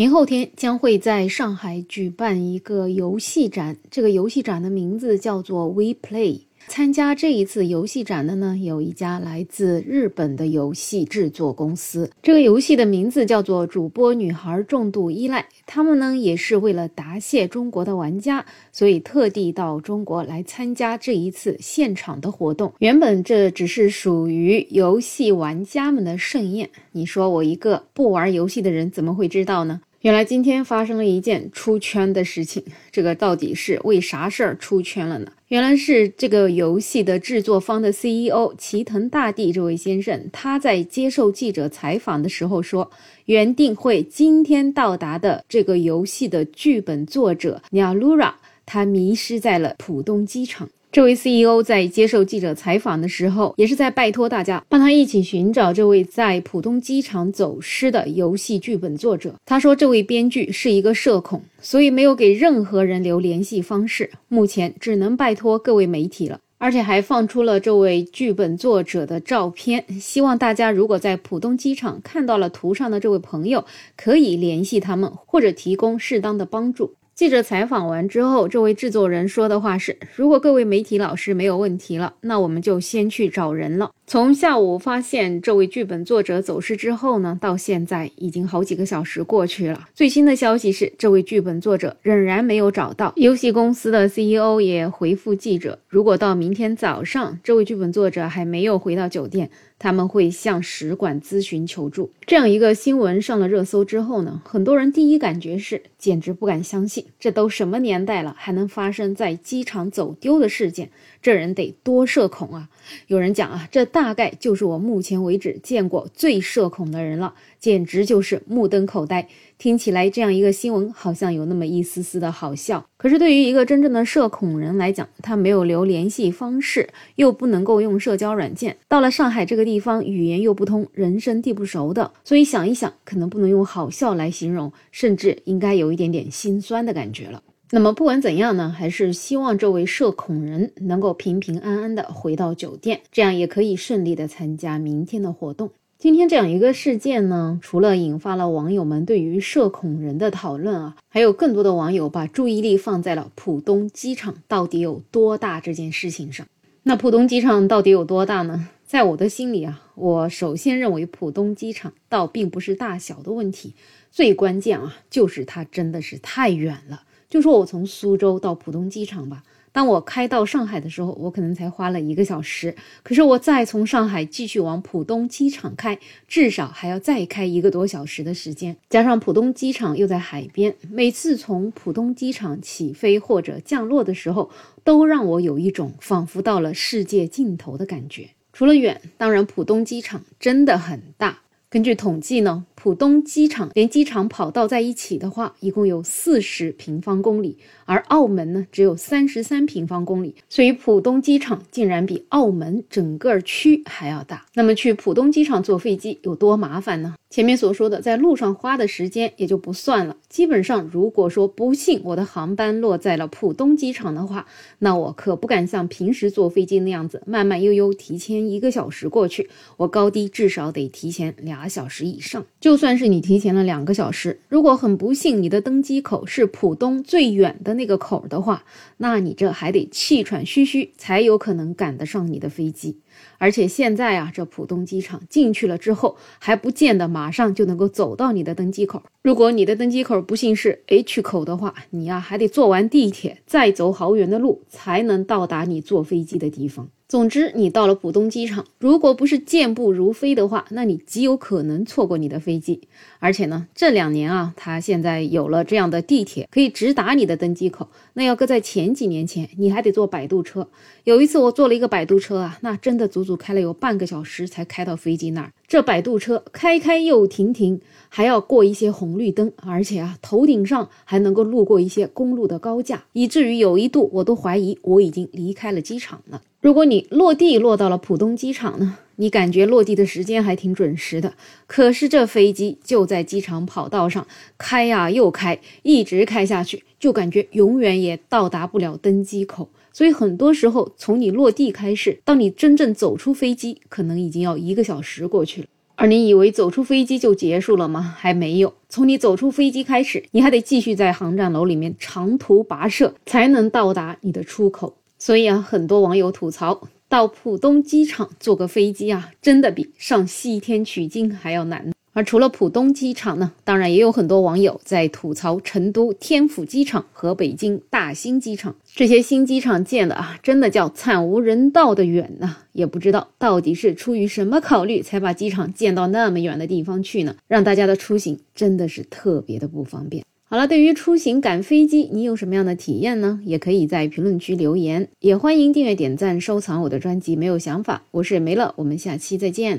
明后天将会在上海举办一个游戏展，这个游戏展的名字叫做 We Play。参加这一次游戏展的呢，有一家来自日本的游戏制作公司。这个游戏的名字叫做《主播女孩重度依赖》。他们呢，也是为了答谢中国的玩家，所以特地到中国来参加这一次现场的活动。原本这只是属于游戏玩家们的盛宴，你说我一个不玩游戏的人怎么会知道呢？原来今天发生了一件出圈的事情，这个到底是为啥事儿出圈了呢？原来是这个游戏的制作方的 CEO 齐藤大地这位先生，他在接受记者采访的时候说，原定会今天到达的这个游戏的剧本作者 Nalura，他迷失在了浦东机场。这位 CEO 在接受记者采访的时候，也是在拜托大家帮他一起寻找这位在浦东机场走失的游戏剧本作者。他说，这位编剧是一个社恐，所以没有给任何人留联系方式，目前只能拜托各位媒体了。而且还放出了这位剧本作者的照片，希望大家如果在浦东机场看到了图上的这位朋友，可以联系他们或者提供适当的帮助。记者采访完之后，这位制作人说的话是：“如果各位媒体老师没有问题了，那我们就先去找人了。”从下午发现这位剧本作者走失之后呢，到现在已经好几个小时过去了。最新的消息是，这位剧本作者仍然没有找到。游戏公司的 CEO 也回复记者：“如果到明天早上，这位剧本作者还没有回到酒店。”他们会向使馆咨询求助。这样一个新闻上了热搜之后呢，很多人第一感觉是简直不敢相信，这都什么年代了，还能发生在机场走丢的事件？这人得多社恐啊！有人讲啊，这大概就是我目前为止见过最社恐的人了，简直就是目瞪口呆。听起来这样一个新闻好像有那么一丝丝的好笑，可是对于一个真正的社恐人来讲，他没有留联系方式，又不能够用社交软件，到了上海这个地方，语言又不通，人生地不熟的，所以想一想，可能不能用好笑来形容，甚至应该有一点点心酸的感觉了。那么不管怎样呢，还是希望这位社恐人能够平平安安的回到酒店，这样也可以顺利的参加明天的活动。今天这样一个事件呢，除了引发了网友们对于社恐人的讨论啊，还有更多的网友把注意力放在了浦东机场到底有多大这件事情上。那浦东机场到底有多大呢？在我的心里啊，我首先认为浦东机场倒并不是大小的问题，最关键啊，就是它真的是太远了。就说我从苏州到浦东机场吧。当我开到上海的时候，我可能才花了一个小时。可是我再从上海继续往浦东机场开，至少还要再开一个多小时的时间。加上浦东机场又在海边，每次从浦东机场起飞或者降落的时候，都让我有一种仿佛到了世界尽头的感觉。除了远，当然浦东机场真的很大。根据统计呢。浦东机场连机场跑道在一起的话，一共有四十平方公里，而澳门呢只有三十三平方公里，所以浦东机场竟然比澳门整个区还要大。那么去浦东机场坐飞机有多麻烦呢？前面所说的在路上花的时间也就不算了。基本上，如果说不幸我的航班落在了浦东机场的话，那我可不敢像平时坐飞机那样子慢慢悠悠提前一个小时过去，我高低至少得提前俩小时以上。就算是你提前了两个小时，如果很不幸你的登机口是浦东最远的那个口的话，那你这还得气喘吁吁才有可能赶得上你的飞机。而且现在啊，这浦东机场进去了之后，还不见得马上就能够走到你的登机口。如果你的登机口不幸是 H 口的话，你呀还得坐完地铁，再走好远的路，才能到达你坐飞机的地方。总之，你到了浦东机场，如果不是健步如飞的话，那你极有可能错过你的飞机。而且呢，这两年啊，它现在有了这样的地铁，可以直达你的登机口。那要搁在前几年前，你还得坐摆渡车。有一次我坐了一个摆渡车啊，那真的足足开了有半个小时才开到飞机那儿。这摆渡车开开又停停，还要过一些红绿灯，而且啊，头顶上还能够路过一些公路的高架，以至于有一度我都怀疑我已经离开了机场了。如果你落地落到了浦东机场呢，你感觉落地的时间还挺准时的。可是这飞机就在机场跑道上开呀又开，一直开下去，就感觉永远也到达不了登机口。所以很多时候，从你落地开始到你真正走出飞机，可能已经要一个小时过去了。而你以为走出飞机就结束了吗？还没有。从你走出飞机开始，你还得继续在航站楼里面长途跋涉，才能到达你的出口。所以啊，很多网友吐槽，到浦东机场坐个飞机啊，真的比上西天取经还要难。而除了浦东机场呢，当然也有很多网友在吐槽成都天府机场和北京大兴机场这些新机场建的啊，真的叫惨无人道的远呐！也不知道到底是出于什么考虑，才把机场建到那么远的地方去呢？让大家的出行真的是特别的不方便。好了，对于出行赶飞机，你有什么样的体验呢？也可以在评论区留言，也欢迎订阅、点赞、收藏我的专辑。没有想法，我是梅乐，我们下期再见。